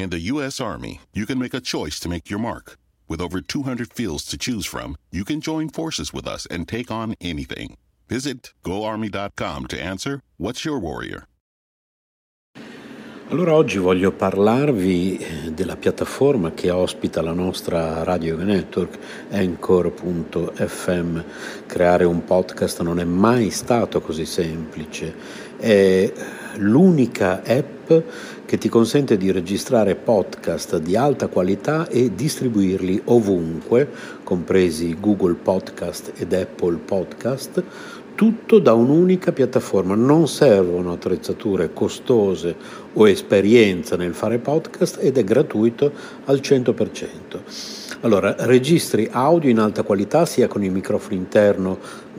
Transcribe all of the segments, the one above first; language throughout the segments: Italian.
In the U.S. Army, you can make a choice to make your mark. With over 200 fields to choose from, you can join forces with us and take on anything. Visit goarmy.com to answer What's Your Warrior? Allora oggi voglio parlarvi eh, della piattaforma che ospita la nostra radio network Anchor.fm. Creare un podcast non è mai stato così semplice. È l'unica app che ti consente di registrare podcast di alta qualità e distribuirli ovunque, compresi Google Podcast ed Apple Podcast tutto da un'unica piattaforma. Non servono attrezzature costose o esperienza nel fare podcast ed è gratuito al 100%. Allora, registri audio in alta qualità sia con il microfono interno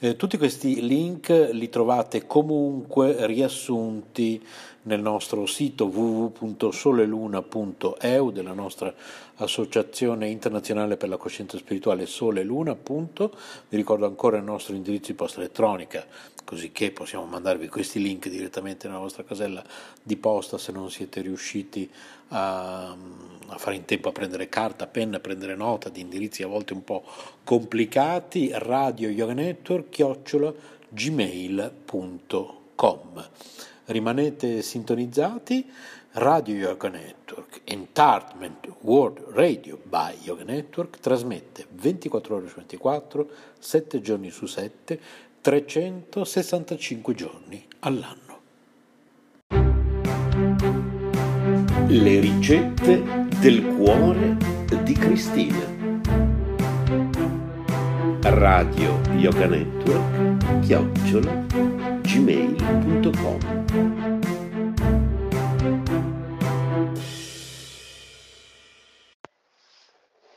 Eh, tutti questi link li trovate comunque riassunti nel nostro sito www.soleluna.eu della nostra associazione internazionale per la coscienza spirituale Sole. Vi ricordo ancora il nostro indirizzo di posta elettronica, così che possiamo mandarvi questi link direttamente nella vostra casella di posta se non siete riusciti a, a fare in tempo a prendere carta, penna, a prendere nota di indirizzi a volte un po' complicati. Radio Yoga Network, chiocciola gmail.com rimanete sintonizzati. Radio Yoga Network, Entertainment World Radio by Yoga Network, trasmette 24 ore su 24, 7 giorni su 7, 365 giorni all'anno. Le ricette del cuore di Cristina. Radio Yoga Network chiocciola gmail.com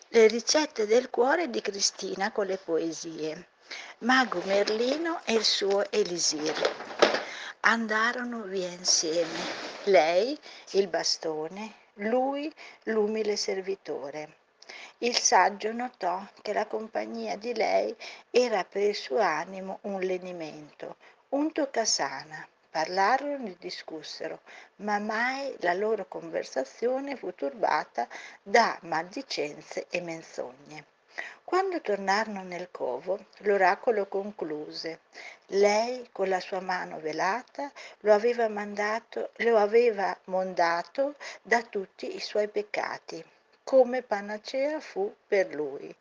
Le ricette del cuore di Cristina con le poesie. Mago Merlino e il suo Elisir. Andarono via insieme, lei il bastone, lui l'umile servitore. Il saggio notò che la compagnia di lei era per il suo animo un lenimento, un toccasana. Parlarono e discussero, ma mai la loro conversazione fu turbata da maldicenze e menzogne. Quando tornarono nel covo, l'oracolo concluse. Lei, con la sua mano velata, lo aveva mandato, lo aveva mondato da tutti i suoi peccati. Come panacea fu per lui.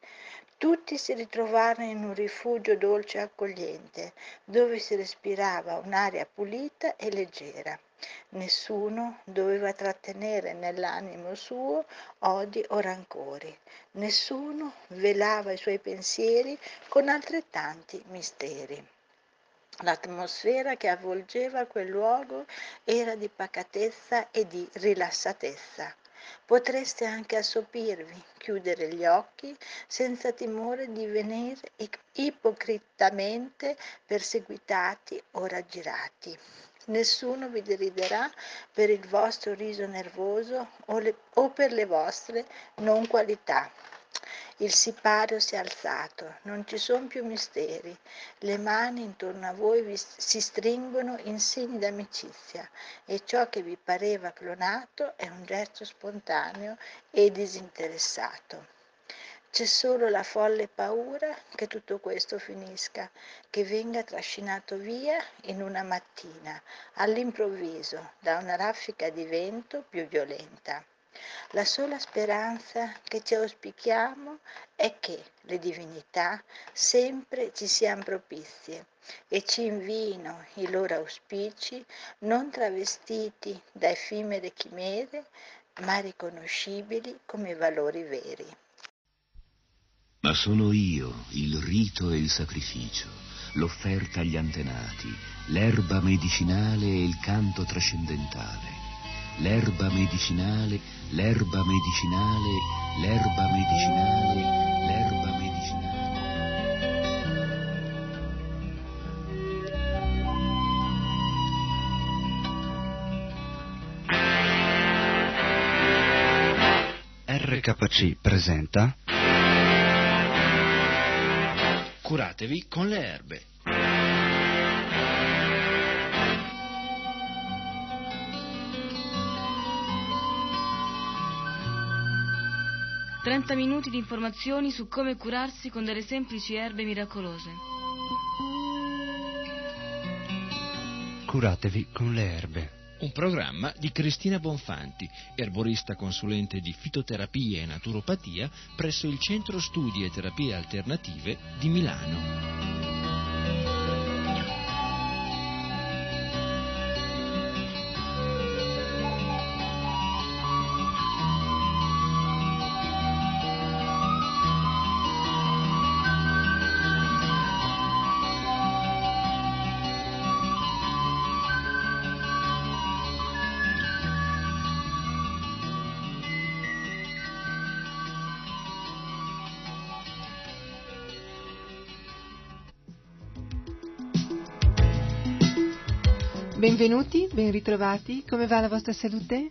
Tutti si ritrovarono in un rifugio dolce e accogliente, dove si respirava un'aria pulita e leggera. Nessuno doveva trattenere nell'animo suo odi o rancori. Nessuno velava i suoi pensieri con altrettanti misteri. L'atmosfera che avvolgeva quel luogo era di pacatezza e di rilassatezza. Potreste anche assopirvi, chiudere gli occhi senza timore di venire ipocritamente perseguitati o raggirati. Nessuno vi deriderà per il vostro riso nervoso o, le, o per le vostre non qualità. Il sipario si è alzato, non ci sono più misteri, le mani intorno a voi vi, si stringono in segni d'amicizia e ciò che vi pareva clonato è un gesto spontaneo e disinteressato. C'è solo la folle paura che tutto questo finisca, che venga trascinato via in una mattina, all'improvviso, da una raffica di vento più violenta. La sola speranza che ci auspichiamo è che le divinità sempre ci siano propizie e ci invino i loro auspici non travestiti da effimere chimere, ma riconoscibili come valori veri. Ma sono io il rito e il sacrificio, l'offerta agli antenati, l'erba medicinale e il canto trascendentale l'erba medicinale, l'erba medicinale, l'erba medicinale, l'erba medicinale. RKC presenta Curatevi con le erbe. 30 minuti di informazioni su come curarsi con delle semplici erbe miracolose. Curatevi con le erbe. Un programma di Cristina Bonfanti, erborista consulente di fitoterapia e naturopatia presso il Centro Studi e Terapie Alternative di Milano. Benvenuti, ben ritrovati, come va la vostra salute?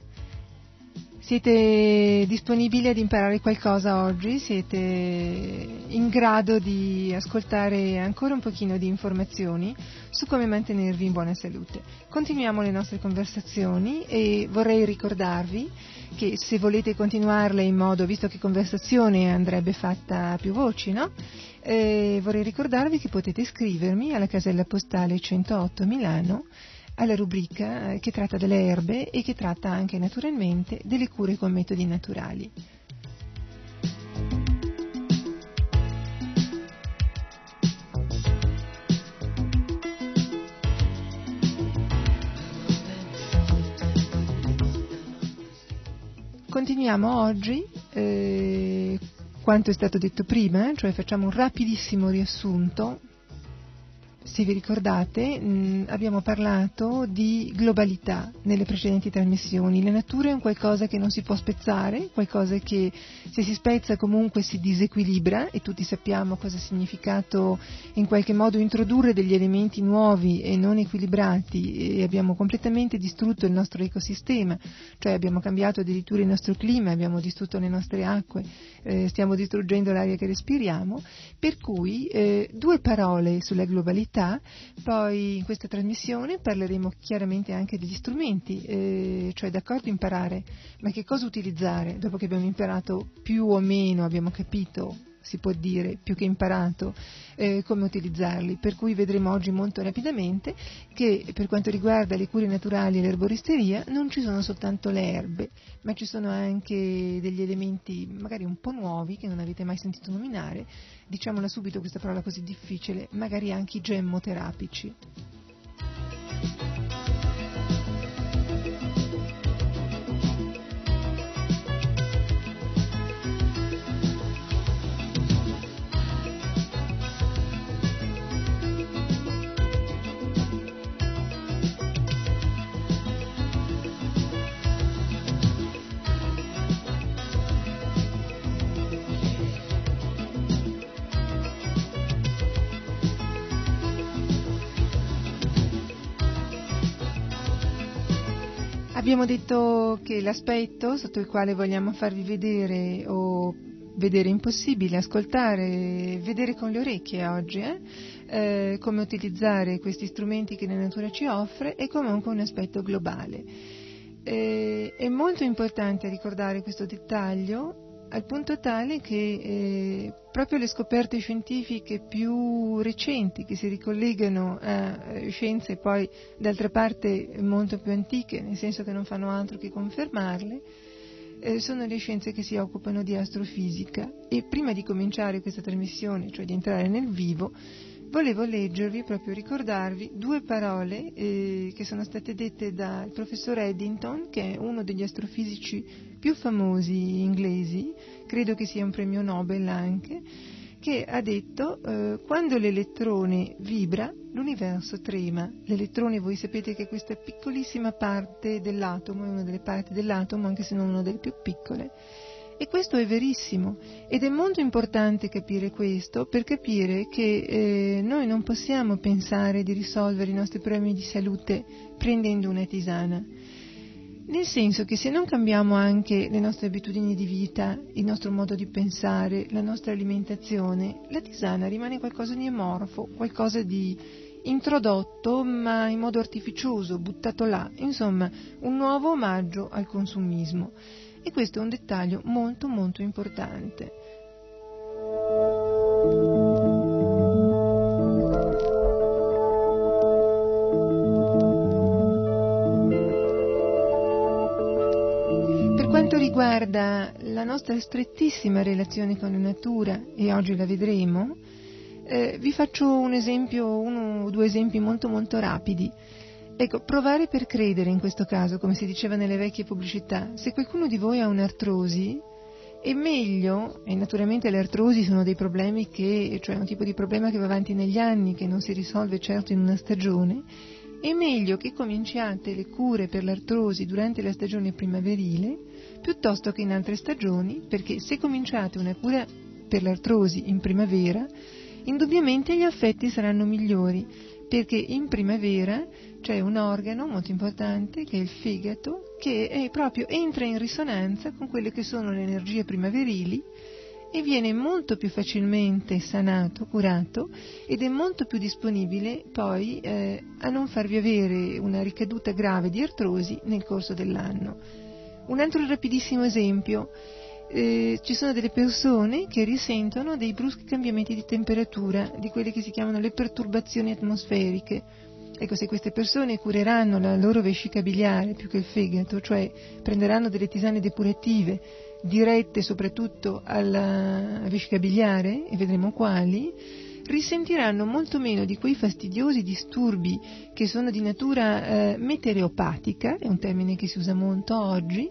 Siete disponibili ad imparare qualcosa oggi? Siete in grado di ascoltare ancora un pochino di informazioni su come mantenervi in buona salute? Continuiamo le nostre conversazioni e vorrei ricordarvi che se volete continuarle in modo, visto che conversazione andrebbe fatta a più voci, no? Eh, vorrei ricordarvi che potete scrivermi alla casella postale 108 Milano alla rubrica eh, che tratta delle erbe e che tratta anche naturalmente delle cure con metodi naturali. Continuiamo oggi eh, quanto è stato detto prima, cioè facciamo un rapidissimo riassunto se vi ricordate, mh, mm, abbiamo parlato di globalità nelle precedenti trasmissioni. La natura è un qualcosa che non si può spezzare, qualcosa che se si spezza comunque si disequilibra e tutti sappiamo cosa ha significato in qualche modo introdurre degli elementi nuovi e non equilibrati e abbiamo completamente distrutto il nostro ecosistema, cioè abbiamo cambiato addirittura il nostro clima, abbiamo distrutto le nostre acque, eh, stiamo distruggendo l'aria che respiriamo, per cui eh, due parole sulla globalità attività, poi in questa trasmissione parleremo chiaramente anche degli strumenti, eh, cioè d'accordo imparare, ma che cosa utilizzare dopo che abbiamo imparato più o meno, abbiamo capito si può dire, più che imparato eh, come utilizzarli, per cui vedremo oggi molto rapidamente che per quanto riguarda le cure naturali e l'erboristeria non ci sono soltanto le erbe, ma ci sono anche degli elementi magari un po' nuovi che non avete mai sentito nominare, diciamola subito questa parola così difficile, magari anche i gemmoterapici. Abbiamo detto che l'aspetto sotto il quale vogliamo farvi vedere o vedere impossibile, ascoltare, vedere con le orecchie oggi, eh? Eh, come utilizzare questi strumenti che la natura ci offre è comunque un aspetto globale. Eh, è molto importante ricordare questo dettaglio al punto tale che eh, proprio le scoperte scientifiche più recenti che si ricollegano a eh, scienze poi d'altra parte molto più antiche, nel senso che non fanno altro che confermarle, eh, sono le scienze che si occupano di astrofisica. E prima di cominciare questa trasmissione, cioè di entrare nel vivo, volevo leggervi, proprio ricordarvi, due parole eh, che sono state dette dal professor Eddington, che è uno degli astrofisici più famosi inglesi, credo che sia un premio Nobel anche, che ha detto eh, quando l'elettrone vibra l'universo trema. L'elettrone voi sapete che è questa piccolissima parte dell'atomo, è una delle parti dell'atomo, anche se non una delle più piccole, e questo è verissimo ed è molto importante capire questo per capire che eh, noi non possiamo pensare di risolvere i nostri problemi di salute prendendo una tisana. Nel senso che se non cambiamo anche le nostre abitudini di vita, il nostro modo di pensare, la nostra alimentazione, la tisana rimane qualcosa di amorfo, qualcosa di introdotto ma in modo artificioso, buttato là, insomma un nuovo omaggio al consumismo. E questo è un dettaglio molto molto importante. Riguarda la nostra strettissima relazione con la natura, e oggi la vedremo, eh, vi faccio un esempio, uno o due esempi molto molto rapidi. Ecco, provare per credere in questo caso, come si diceva nelle vecchie pubblicità, se qualcuno di voi ha un'artrosi, è meglio, e naturalmente le artrosi sono dei problemi che, cioè un tipo di problema che va avanti negli anni, che non si risolve certo in una stagione, è meglio che cominciate le cure per l'artrosi durante la stagione primaverile piuttosto che in altre stagioni, perché se cominciate una cura per l'artrosi in primavera, indubbiamente gli affetti saranno migliori, perché in primavera c'è un organo molto importante che è il fegato che proprio entra in risonanza con quelle che sono le energie primaverili e viene molto più facilmente sanato, curato ed è molto più disponibile poi eh, a non farvi avere una ricaduta grave di artrosi nel corso dell'anno. Un altro rapidissimo esempio, eh, ci sono delle persone che risentono dei bruschi cambiamenti di temperatura, di quelle che si chiamano le perturbazioni atmosferiche. Ecco, se queste persone cureranno la loro vescica biliare più che il fegato, cioè prenderanno delle tisane depurative dirette soprattutto alla vescica biliare, e vedremo quali, risentiranno molto meno di quei fastidiosi disturbi che sono di natura eh, metereopatica, è un termine che si usa molto oggi,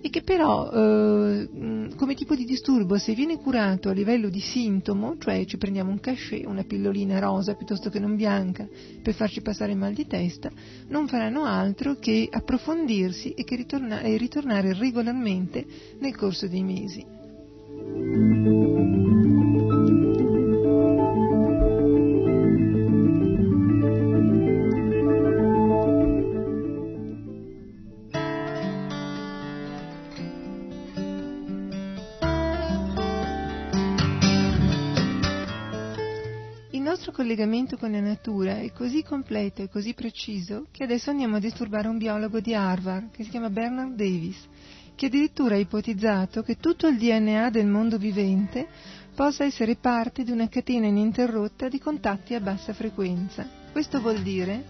e che però eh, come tipo di disturbo se viene curato a livello di sintomo, cioè ci prendiamo un cachet, una pillolina rosa piuttosto che non bianca per farci passare il mal di testa, non faranno altro che approfondirsi e, che ritorna- e ritornare regolarmente nel corso dei mesi. Collegamento con la natura è così completo e così preciso che adesso andiamo a disturbare un biologo di Harvard che si chiama Bernard Davis, che addirittura ha ipotizzato che tutto il DNA del mondo vivente possa essere parte di una catena ininterrotta di contatti a bassa frequenza. Questo vuol dire?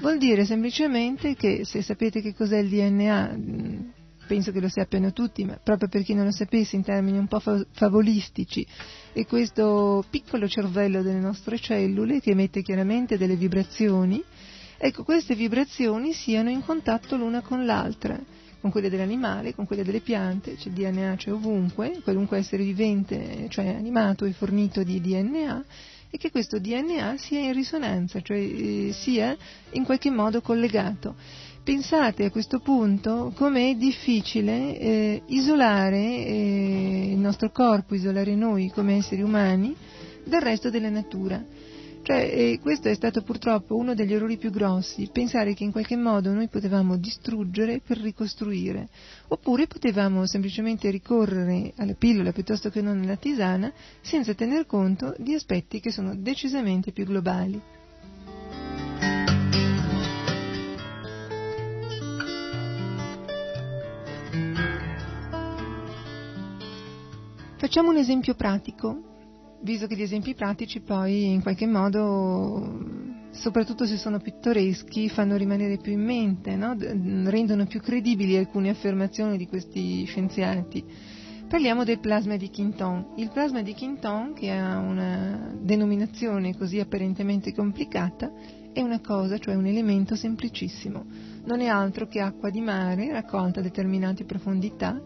Vuol dire semplicemente che, se sapete che cos'è il DNA, penso che lo sappiano tutti, ma proprio per chi non lo sapesse in termini un po' favolistici, è questo piccolo cervello delle nostre cellule che emette chiaramente delle vibrazioni, ecco queste vibrazioni siano in contatto l'una con l'altra, con quelle dell'animale, con quelle delle piante, il DNA c'è ovunque, qualunque essere vivente, cioè animato e fornito di DNA, e che questo DNA sia in risonanza, cioè eh, sia in qualche modo collegato. Pensate a questo punto com'è difficile eh, isolare eh, il nostro corpo, isolare noi come esseri umani dal resto della natura. Cioè, eh, questo è stato purtroppo uno degli errori più grossi, pensare che in qualche modo noi potevamo distruggere per ricostruire, oppure potevamo semplicemente ricorrere alla pillola piuttosto che non alla tisana senza tener conto di aspetti che sono decisamente più globali. Facciamo un esempio pratico, visto che gli esempi pratici poi in qualche modo, soprattutto se sono pittoreschi, fanno rimanere più in mente, no? rendono più credibili alcune affermazioni di questi scienziati. Parliamo del plasma di Quinton. Il plasma di Quinton, che ha una denominazione così apparentemente complicata, è una cosa, cioè un elemento semplicissimo. Non è altro che acqua di mare raccolta a determinate profondità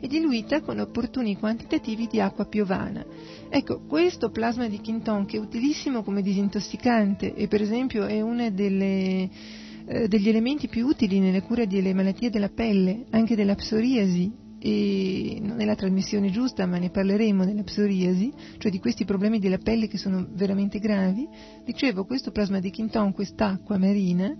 e diluita con opportuni quantitativi di acqua piovana. Ecco, questo plasma di Quinton che è utilissimo come disintossicante e per esempio è uno eh, degli elementi più utili nelle cure delle malattie della pelle, anche della psoriasi, e non è la trasmissione giusta, ma ne parleremo della psoriasi, cioè di questi problemi della pelle che sono veramente gravi. Dicevo, questo plasma di Quinton, quest'acqua marina,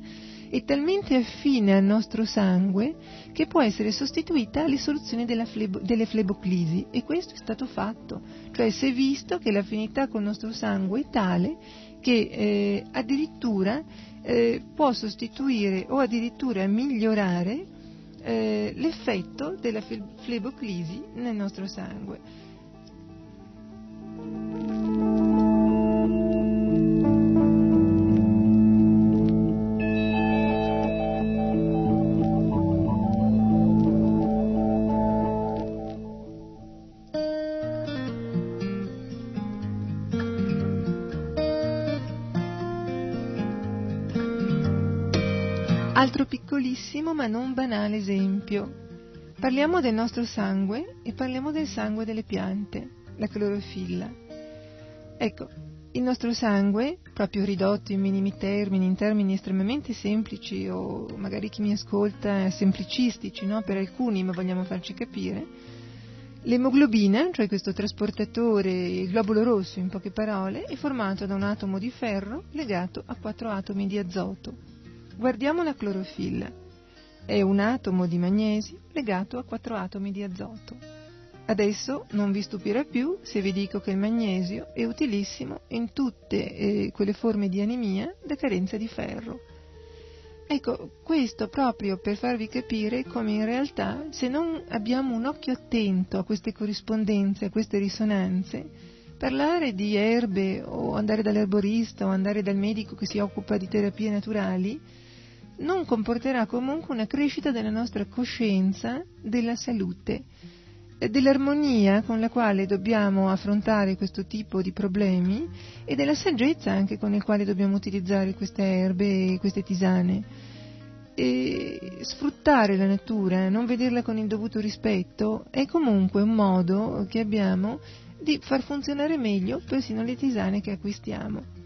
è talmente affine al nostro sangue che può essere sostituita alle soluzioni flebo, delle fleboclisi e questo è stato fatto, cioè si è visto che l'affinità con il nostro sangue è tale che eh, addirittura eh, può sostituire o addirittura migliorare eh, l'effetto della fleboclisi nel nostro sangue. Piccolissimo ma non banale esempio. Parliamo del nostro sangue e parliamo del sangue delle piante, la clorofilla. Ecco, il nostro sangue, proprio ridotto in minimi termini, in termini estremamente semplici o magari chi mi ascolta semplicistici, no? per alcuni, ma vogliamo farci capire, l'emoglobina, cioè questo trasportatore, il globulo rosso in poche parole, è formato da un atomo di ferro legato a quattro atomi di azoto. Guardiamo la clorofilla. È un atomo di magnesio legato a quattro atomi di azoto. Adesso non vi stupirà più se vi dico che il magnesio è utilissimo in tutte eh, quelle forme di anemia da carenza di ferro. Ecco, questo proprio per farvi capire come in realtà se non abbiamo un occhio attento a queste corrispondenze, a queste risonanze, parlare di erbe o andare dall'erborista o andare dal medico che si occupa di terapie naturali non comporterà comunque una crescita della nostra coscienza della salute, dell'armonia con la quale dobbiamo affrontare questo tipo di problemi e della saggezza anche con la quale dobbiamo utilizzare queste erbe e queste tisane. e sfruttare la natura, non vederla con il dovuto rispetto, è comunque un modo che abbiamo di far funzionare meglio persino le tisane che acquistiamo.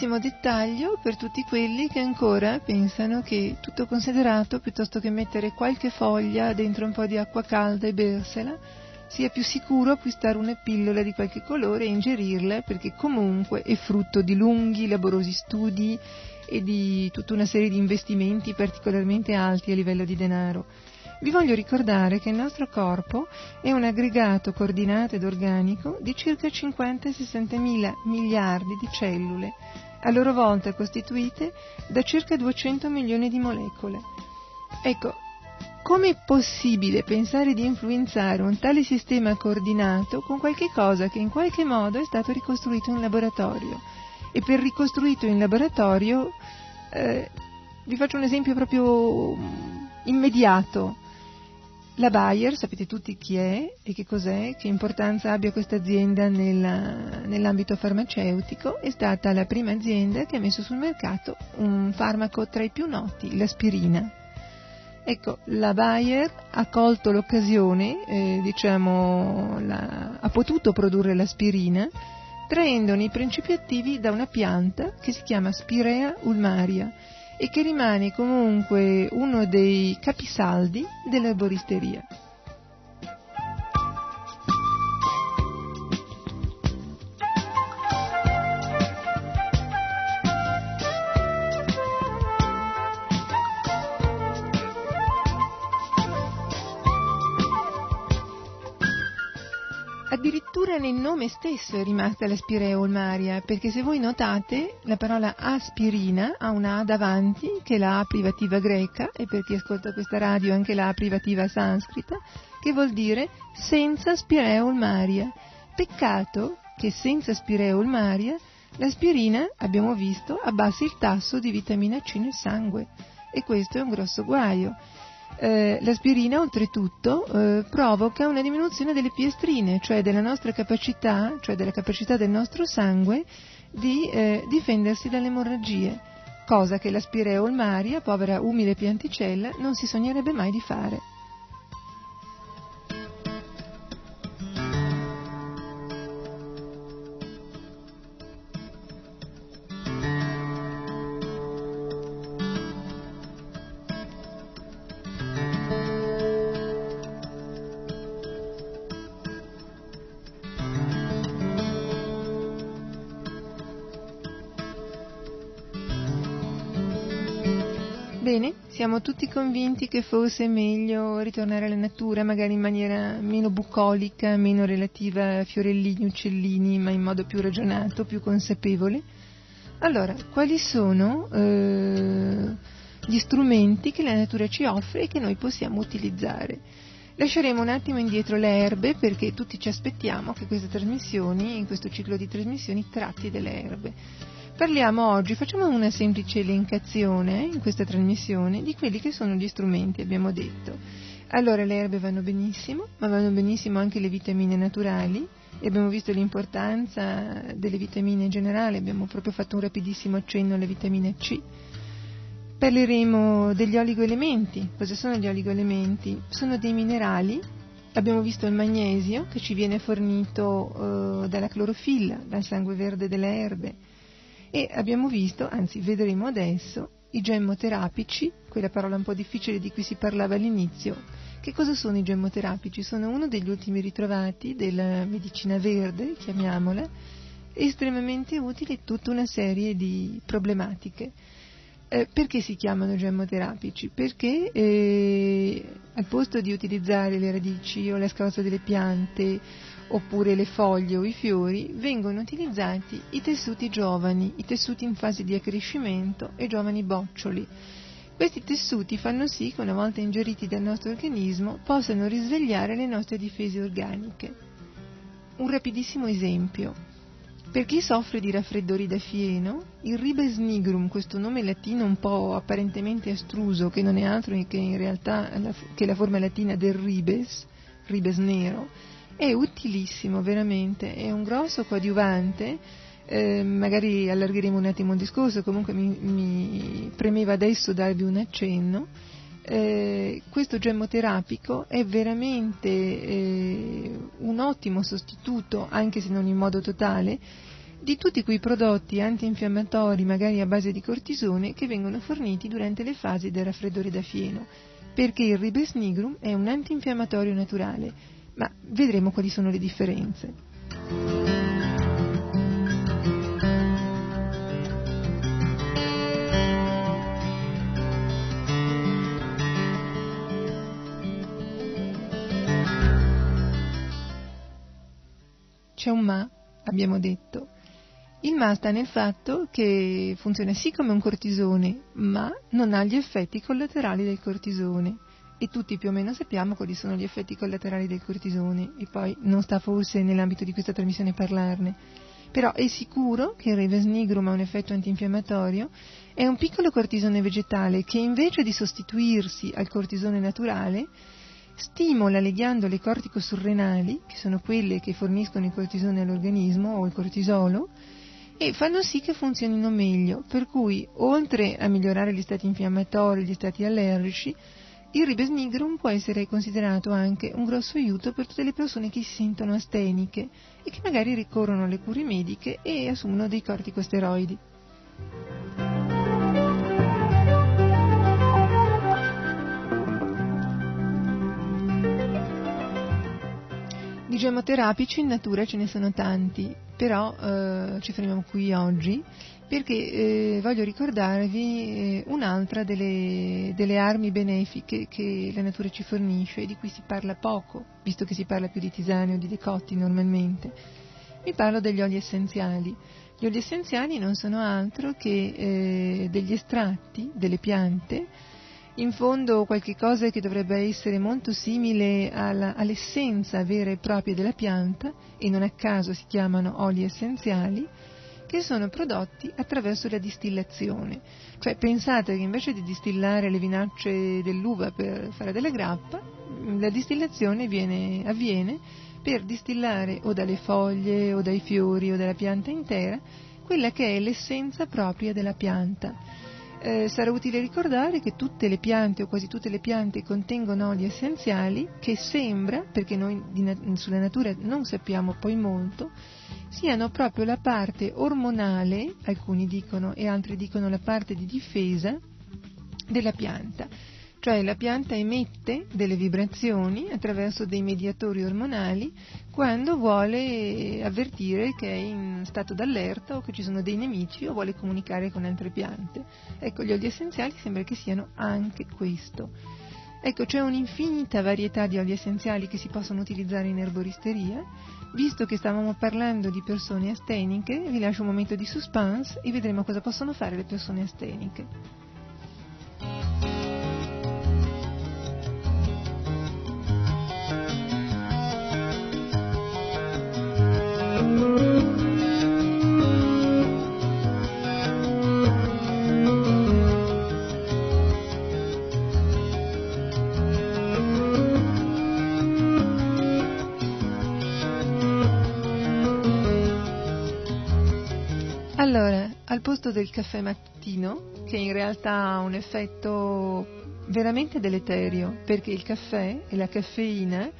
Ultimissimo dettaglio per tutti quelli che ancora pensano che tutto considerato, piuttosto che mettere qualche foglia dentro un po' di acqua calda e bersela, sia più sicuro acquistare una pillola di qualche colore e ingerirla perché comunque è frutto di lunghi, laborosi studi e di tutta una serie di investimenti particolarmente alti a livello di denaro. Vi voglio ricordare che il nostro corpo è un aggregato coordinato ed organico di circa 50-60 mila miliardi di cellule, a loro volta costituite da circa 200 milioni di molecole. Ecco, come è possibile pensare di influenzare un tale sistema coordinato con qualche cosa che in qualche modo è stato ricostruito in laboratorio? E per ricostruito in laboratorio, eh, vi faccio un esempio proprio immediato. La Bayer, sapete tutti chi è e che cos'è, che importanza abbia questa azienda nella, nell'ambito farmaceutico, è stata la prima azienda che ha messo sul mercato un farmaco tra i più noti, l'aspirina. Ecco, la Bayer ha colto l'occasione, eh, diciamo, la, ha potuto produrre l'aspirina traendone i principi attivi da una pianta che si chiama Spirea ulmaria e che rimane comunque uno dei capisaldi dell'erboristeria. Addirittura nel nome stesso è rimasta la spireolmaria, perché se voi notate la parola aspirina ha una A davanti, che è la A privativa greca, e per chi ascolta questa radio anche la A privativa sanscrita, che vuol dire senza spireolmaria. Peccato che senza spireolmaria l'aspirina, abbiamo visto, abbassa il tasso di vitamina C nel sangue, e questo è un grosso guaio eh, l'aspirina oltretutto eh, provoca una diminuzione delle piestrine, cioè della nostra capacità, cioè della capacità del nostro sangue di eh, difendersi dalle emorragie, cosa che l'aspireo ulmaria, povera umile pianticella, non si sognerebbe mai di fare. Siamo tutti convinti che forse è meglio ritornare alla natura, magari in maniera meno bucolica, meno relativa a fiorellini, uccellini, ma in modo più ragionato, più consapevole. Allora, quali sono eh, gli strumenti che la natura ci offre e che noi possiamo utilizzare? Lasceremo un attimo indietro le erbe perché tutti ci aspettiamo che queste trasmissioni, in questo ciclo di trasmissioni, tratti delle erbe. Parliamo oggi, facciamo una semplice elencazione in questa trasmissione di quelli che sono gli strumenti, abbiamo detto. Allora le erbe vanno benissimo, ma vanno benissimo anche le vitamine naturali e abbiamo visto l'importanza delle vitamine in generale, abbiamo proprio fatto un rapidissimo accenno alla vitamina C. Parleremo degli oligoelementi. Cosa sono gli oligoelementi? Sono dei minerali Abbiamo visto il magnesio che ci viene fornito eh, dalla clorofilla, dal sangue verde delle erbe e abbiamo visto, anzi vedremo adesso, i gemmoterapici, quella parola un po' difficile di cui si parlava all'inizio. Che cosa sono i gemmoterapici? Sono uno degli ultimi ritrovati della medicina verde, chiamiamola, estremamente utili in tutta una serie di problematiche. Eh, perché si chiamano gemmoterapici? Perché eh, al posto di utilizzare le radici o la scorza delle piante oppure le foglie o i fiori, vengono utilizzati i tessuti giovani, i tessuti in fase di accrescimento e giovani boccioli. Questi tessuti fanno sì che una volta ingeriti dal nostro organismo possano risvegliare le nostre difese organiche. un rapidissimo esempio. Per chi soffre di raffreddori da fieno, il ribes nigrum, questo nome latino un po' apparentemente astruso, che non è altro che in realtà la, che la forma latina del ribes, ribes nero, è utilissimo veramente, è un grosso coadiuvante, eh, magari allargheremo un attimo il discorso, comunque mi, mi premeva adesso darvi un accenno. Eh, questo gemmoterapico è veramente eh, un ottimo sostituto, anche se non in modo totale, di tutti quei prodotti antinfiammatori, magari a base di cortisone, che vengono forniti durante le fasi del raffreddore da fieno, perché il ribes nigrum è un antinfiammatorio naturale, ma vedremo quali sono le differenze. C'è un ma, abbiamo detto. Il ma sta nel fatto che funziona sì come un cortisone, ma non ha gli effetti collaterali del cortisone. E tutti più o meno sappiamo quali sono gli effetti collaterali del cortisone, e poi non sta forse nell'ambito di questa trasmissione parlarne. Però è sicuro che il Reves nigrum ha un effetto antinfiammatorio, è un piccolo cortisone vegetale che invece di sostituirsi al cortisone naturale stimola le ghiandole cortico-surrenali, che sono quelle che forniscono il cortisone all'organismo o il cortisolo, e fanno sì che funzionino meglio, per cui oltre a migliorare gli stati infiammatori, gli stati allergici, il ribes nigrum può essere considerato anche un grosso aiuto per tutte le persone che si sentono asteniche e che magari ricorrono alle cure mediche e assumono dei corticosteroidi. Di gemoterapici in natura ce ne sono tanti, però eh, ci fermiamo qui oggi perché eh, voglio ricordarvi eh, un'altra delle, delle, armi benefiche che la natura ci fornisce e di cui si parla poco, visto che si parla più di tisane o di decotti normalmente. Vi parlo degli oli essenziali. Gli oli essenziali non sono altro che eh, degli estratti delle piante in fondo qualche cosa che dovrebbe essere molto simile alla, all'essenza vera e propria della pianta, e non a caso si chiamano oli essenziali, che sono prodotti attraverso la distillazione. Cioè pensate che invece di distillare le vinacce dell'uva per fare della grappa, la distillazione viene, avviene per distillare o dalle foglie o dai fiori o dalla pianta intera quella che è l'essenza propria della pianta eh, sarà utile ricordare che tutte le piante o quasi tutte le piante contengono oli essenziali che sembra, perché noi di, sulla natura non sappiamo poi molto, siano proprio la parte ormonale, alcuni dicono e altri dicono la parte di difesa della pianta cioè la pianta emette delle vibrazioni attraverso dei mediatori ormonali quando vuole avvertire che è in stato d'allerta o che ci sono dei nemici o vuole comunicare con altre piante. Ecco, gli oli essenziali sembra che siano anche questo. Ecco, c'è un'infinita varietà di oli essenziali che si possono utilizzare in erboristeria. Visto che stavamo parlando di persone asteniche, vi lascio un momento di suspense e vedremo cosa possono fare le persone asteniche. Al posto del caffè mattino, che in realtà ha un effetto veramente deleterio, perché il caffè e la caffeina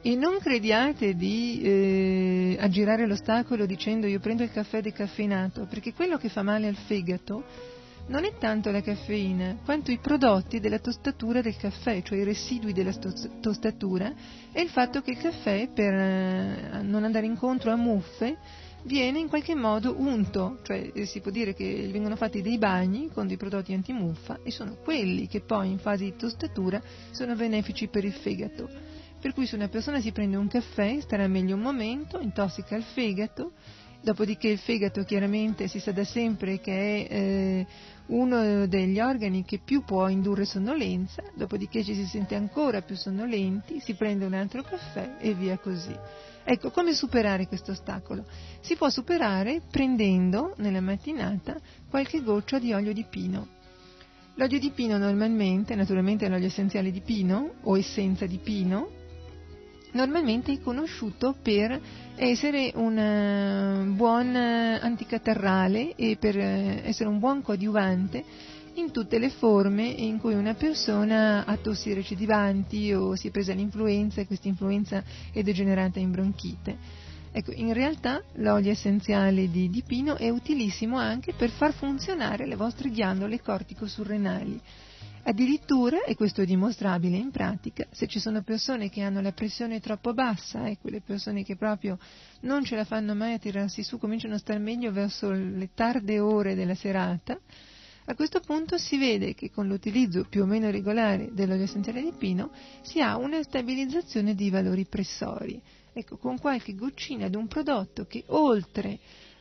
e non crediate di eh, aggirare l'ostacolo dicendo io prendo il caffè decaffeinato, perché quello che fa male al fegato non è tanto la caffeina, quanto i prodotti della tostatura del caffè, cioè i residui della tostatura, e il fatto che il caffè, per eh, non andare incontro a muffe, viene in qualche modo unto, cioè eh, si può dire che vengono fatti dei bagni con dei prodotti antimuffa e sono quelli che poi in fase di tostatura sono benefici per il fegato. Per cui se una persona si prende un caffè starà meglio un momento, intossica il fegato Dopodiché il fegato chiaramente si sa da sempre che è eh, uno degli organi che più può indurre sonnolenza, dopodiché ci si sente ancora più sonnolenti, si prende un altro caffè e via così. Ecco, come superare questo ostacolo? Si può superare prendendo nella mattinata qualche goccia di olio di pino. L'olio di pino normalmente, naturalmente è l'olio essenziale di pino o essenza di pino, normalmente è conosciuto per essere un eh, buon eh, anticatarrale e per eh, essere un buon coadiuvante in tutte le forme in cui una persona ha tossi recidivanti o si è presa l'influenza e questa influenza è degenerata in bronchite. Ecco, in realtà l'olio essenziale di, di pino è utilissimo anche per far funzionare le vostre ghiandole cortico-surrenali Addirittura, e questo è dimostrabile in pratica, se ci sono persone che hanno la pressione troppo bassa e quelle persone che proprio non ce la fanno mai a tirarsi su, cominciano a star meglio verso le tarde ore della serata, a questo punto si vede che con l'utilizzo più o meno regolare dell'olio essenziale di pino si ha una stabilizzazione di valori pressori. Ecco, con qualche goccina di un prodotto che oltre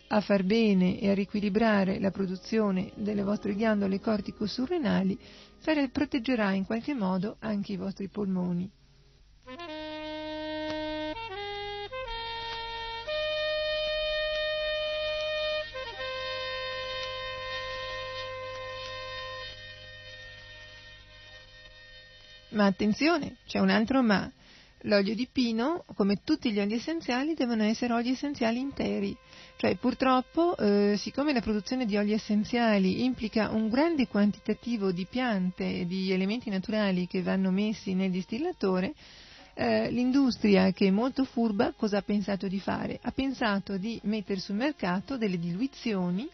a far bene e a riequilibrare la produzione delle vostre ghiandole cortico-surrenali, proteggerà in qualche modo anche i vostri polmoni. Ma attenzione, c'è un altro ma. L'olio di pino, come tutti gli oli essenziali, devono essere oli essenziali interi. Cioè, purtroppo, eh, siccome la produzione di oli essenziali implica un grande quantitativo di piante e di elementi naturali che vanno messi nel distillatore, eh, l'industria, che è molto furba, cosa ha pensato di fare? Ha pensato di mettere sul mercato delle diluizioni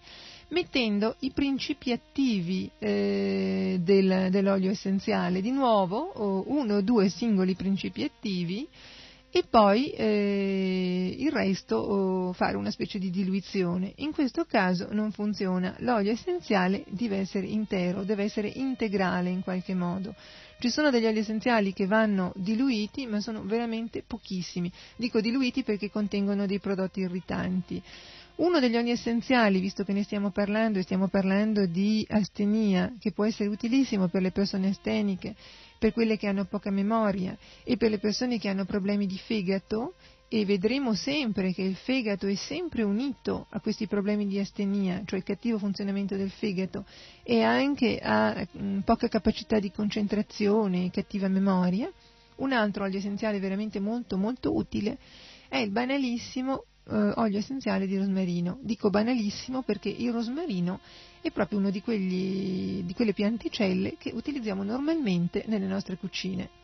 mettendo i principi attivi eh, del, dell'olio essenziale, di nuovo uno o due singoli principi attivi e poi eh, il resto fare una specie di diluizione. In questo caso non funziona, l'olio essenziale deve essere intero, deve essere integrale in qualche modo. Ci sono degli oli essenziali che vanno diluiti, ma sono veramente pochissimi. Dico diluiti perché contengono dei prodotti irritanti. Uno degli oli essenziali, visto che ne stiamo parlando e stiamo parlando di astenia, che può essere utilissimo per le persone asteniche, per quelle che hanno poca memoria e per le persone che hanno problemi di fegato, e vedremo sempre che il fegato è sempre unito a questi problemi di astenia, cioè il cattivo funzionamento del fegato, e anche a mm, poca capacità di concentrazione e cattiva memoria, un altro olio essenziale veramente molto molto utile è il banalissimo eh, olio essenziale di rosmarino. Dico banalissimo perché il rosmarino è proprio una di, di quelle pianticelle che utilizziamo normalmente nelle nostre cucine.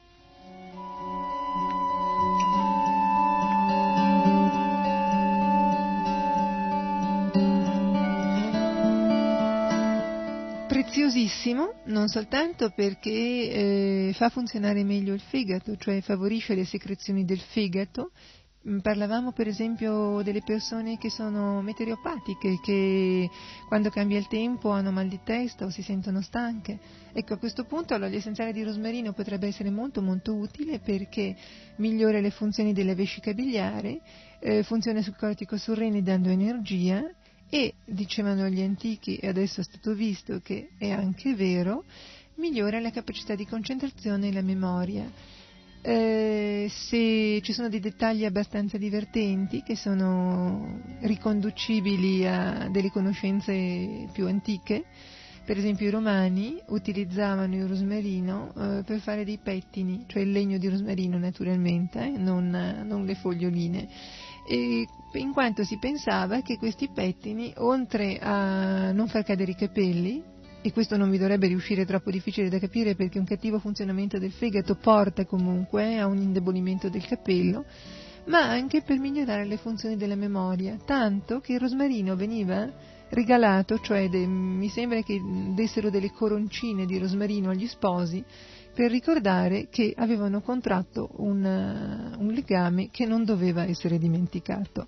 preziosissimo non soltanto perché eh, fa funzionare meglio il fegato, cioè favorisce le secrezioni del fegato parlavamo per esempio delle persone che sono meteoropatiche, che quando cambia il tempo hanno mal di testa o si sentono stanche. Ecco, a questo punto l'olio essenziale di rosmarino potrebbe essere molto molto utile perché migliora le funzioni della vescica biliare, eh, funziona sul cortico surreni dando energia e, dicevano gli antichi, e adesso è stato visto che è anche vero, migliora la capacità di concentrazione e la memoria. Eh, se ci sono dei dettagli abbastanza divertenti che sono riconducibili a delle conoscenze più antiche, per esempio i romani utilizzavano il rosmarino eh, per fare dei pettini, cioè il legno di rosmarino naturalmente, eh, non, non, le foglioline, e, in quanto si pensava che questi pettini, oltre a non far cadere i capelli, e questo non mi dovrebbe riuscire troppo difficile da capire perché un cattivo funzionamento del fegato porta comunque a un indebolimento del capello, ma anche per migliorare le funzioni della memoria, tanto che il rosmarino veniva regalato, cioè de, mi sembra che dessero delle coroncine di rosmarino agli sposi per ricordare che avevano contratto un, un legame che non doveva essere dimenticato.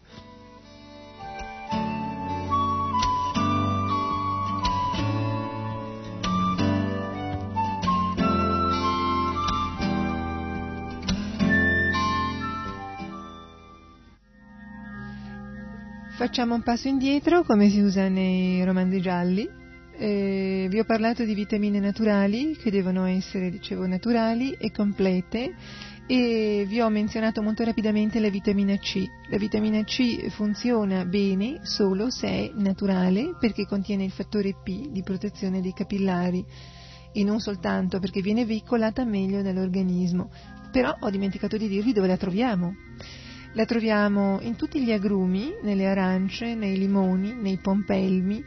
Facciamo un passo indietro come si usa nei romanzi gialli. Eh, vi ho parlato di vitamine naturali che devono essere, dicevo, naturali e complete e vi ho menzionato molto rapidamente la vitamina C. La vitamina C funziona bene solo se è naturale perché contiene il fattore P di protezione dei capillari e non soltanto perché viene veicolata meglio dall'organismo. Però ho dimenticato di dirvi dove la troviamo. La troviamo in tutti gli agrumi, nelle arance, nei limoni, nei pompelmi,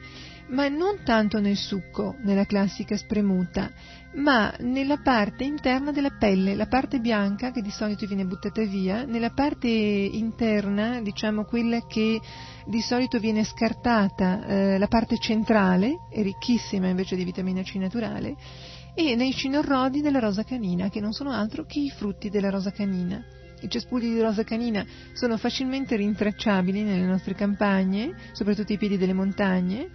ma non tanto nel succo, nella classica spremuta, ma nella parte interna della pelle, la parte bianca che di solito viene buttata via, nella parte interna, diciamo quella che di solito viene scartata, eh, la parte centrale, è ricchissima invece di vitamina C naturale, e nei cinorrodi della rosa canina, che non sono altro che i frutti della rosa canina. I cespugli di rosa canina sono facilmente rintracciabili nelle nostre campagne, soprattutto ai piedi delle montagne.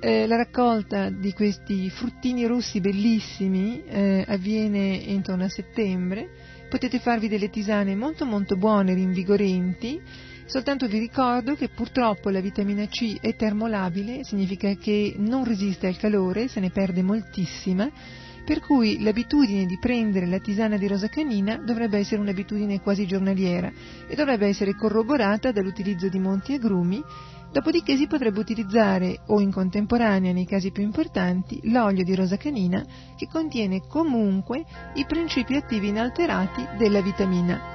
Eh, la raccolta di questi fruttini rossi bellissimi eh, avviene intorno a settembre. Potete farvi delle tisane molto molto buone, rinvigorenti. Soltanto vi ricordo che purtroppo la vitamina C è termolabile, significa che non resiste al calore, se ne perde moltissima per cui l'abitudine di prendere la tisana di rosa canina dovrebbe essere un'abitudine quasi giornaliera e dovrebbe essere corroborata dall'utilizzo di molti agrumi, dopodiché si potrebbe utilizzare o in contemporanea nei casi più importanti l'olio di rosa canina che contiene comunque i principi attivi inalterati della vitamina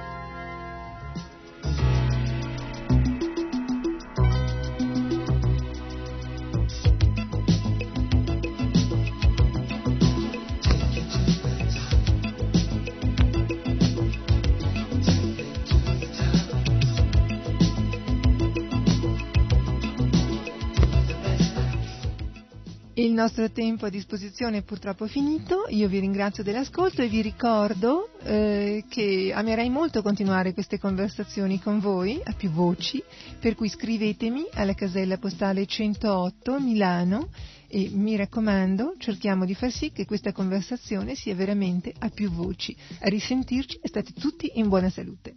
Il nostro tempo a disposizione è purtroppo finito, io vi ringrazio dell'ascolto e vi ricordo eh, che amerei molto continuare queste conversazioni con voi a più voci, per cui scrivetemi alla casella postale 108 Milano e mi raccomando cerchiamo di far sì che questa conversazione sia veramente a più voci. A risentirci e state tutti in buona salute.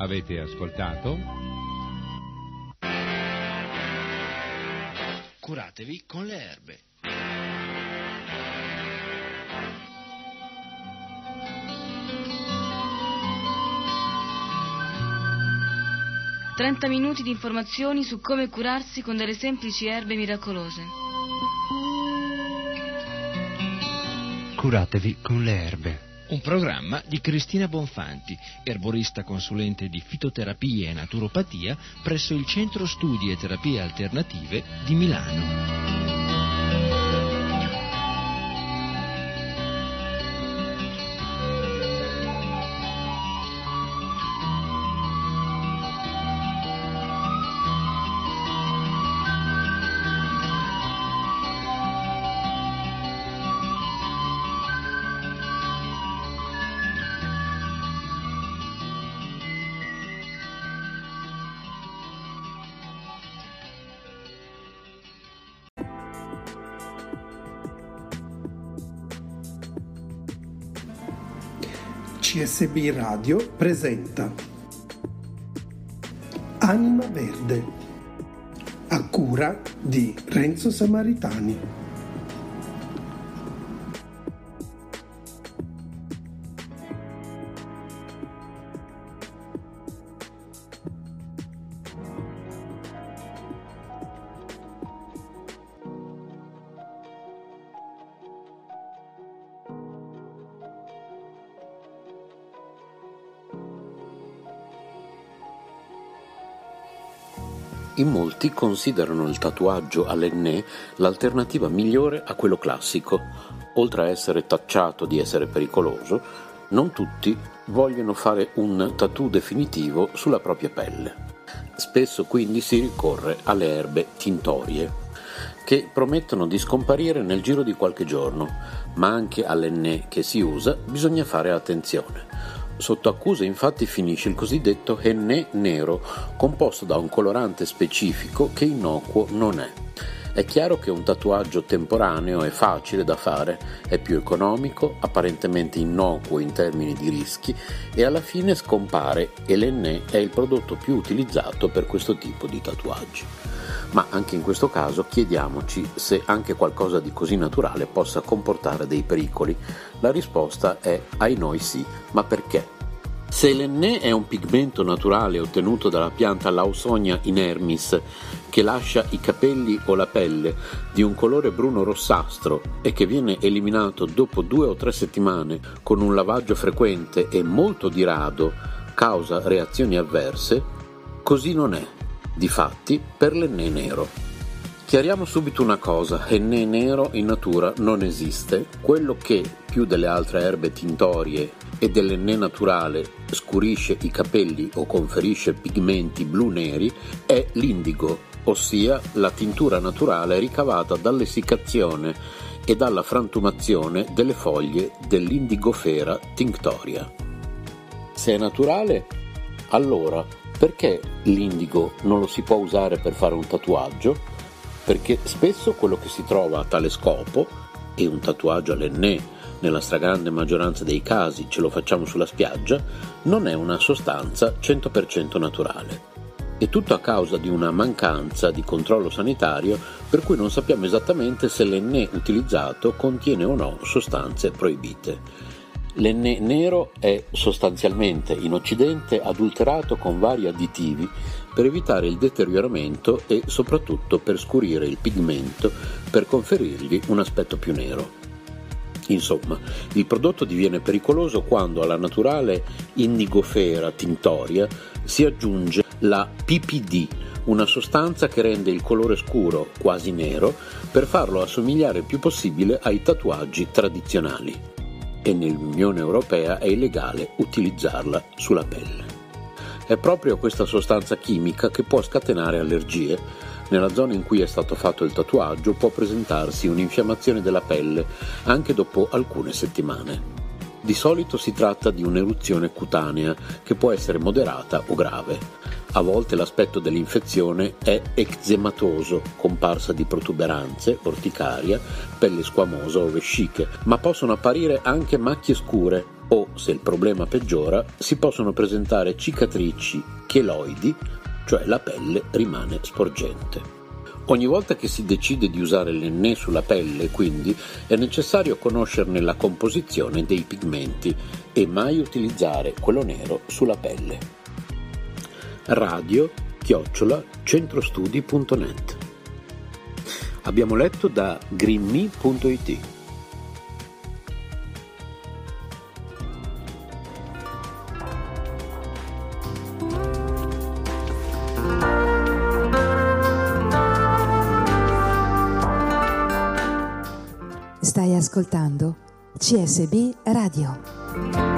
Avete ascoltato? Curatevi con le erbe. Trenta minuti di informazioni su come curarsi con delle semplici erbe miracolose. Curatevi con le erbe. Un programma di Cristina Bonfanti, erborista consulente di fitoterapia e naturopatia presso il Centro Studi e Terapie Alternative di Milano. CSB Radio presenta Anima Verde a cura di Renzo Samaritani. In molti considerano il tatuaggio all'enne l'alternativa migliore a quello classico. Oltre a essere tacciato di essere pericoloso, non tutti vogliono fare un tattoo definitivo sulla propria pelle. Spesso quindi si ricorre alle erbe tintorie, che promettono di scomparire nel giro di qualche giorno, ma anche all'enne che si usa bisogna fare attenzione. Sotto accusa infatti finisce il cosiddetto Henné nero, composto da un colorante specifico che innocuo non è. È chiaro che un tatuaggio temporaneo è facile da fare, è più economico, apparentemente innocuo in termini di rischi e alla fine scompare e l'enne è il prodotto più utilizzato per questo tipo di tatuaggi. Ma anche in questo caso chiediamoci se anche qualcosa di così naturale possa comportare dei pericoli. La risposta è ai noi sì, ma perché? Se l'enne è un pigmento naturale ottenuto dalla pianta Lausonia inermis che lascia i capelli o la pelle di un colore bruno rossastro e che viene eliminato dopo due o tre settimane con un lavaggio frequente e molto di rado causa reazioni avverse, così non è, difatti, per l'enne nero. Chiariamo subito una cosa, enne nero in natura non esiste, quello che, più delle altre erbe tintorie e dell'enne naturale, scurisce i capelli o conferisce pigmenti blu-neri è l'indigo, ossia la tintura naturale ricavata dall'essiccazione e dalla frantumazione delle foglie dell'indigofera tinctoria. Se è naturale, allora perché l'indigo non lo si può usare per fare un tatuaggio? Perché spesso quello che si trova a tale scopo, e un tatuaggio all'enne nella stragrande maggioranza dei casi ce lo facciamo sulla spiaggia, non è una sostanza 100% naturale. È tutto a causa di una mancanza di controllo sanitario per cui non sappiamo esattamente se l'enne utilizzato contiene o no sostanze proibite. L'enne nero è sostanzialmente in Occidente adulterato con vari additivi per evitare il deterioramento e soprattutto per scurire il pigmento per conferirgli un aspetto più nero. Insomma, il prodotto diviene pericoloso quando alla naturale indigofera tintoria si aggiunge la PPD, una sostanza che rende il colore scuro, quasi nero, per farlo assomigliare il più possibile ai tatuaggi tradizionali. E nell'Unione Europea è illegale utilizzarla sulla pelle. È proprio questa sostanza chimica che può scatenare allergie, nella zona in cui è stato fatto il tatuaggio può presentarsi un'infiammazione della pelle anche dopo alcune settimane. Di solito si tratta di un'eruzione cutanea che può essere moderata o grave. A volte l'aspetto dell'infezione è eczematoso, comparsa di protuberanze, orticaria, pelle squamosa o vesciche, ma possono apparire anche macchie scure o, se il problema peggiora, si possono presentare cicatrici cheloidi cioè la pelle rimane sporgente. Ogni volta che si decide di usare l'enne sulla pelle, quindi, è necessario conoscerne la composizione dei pigmenti e mai utilizzare quello nero sulla pelle. Radio chiocciola centrostudi.net Abbiamo letto da greenme.it Stai ascoltando CSB Radio.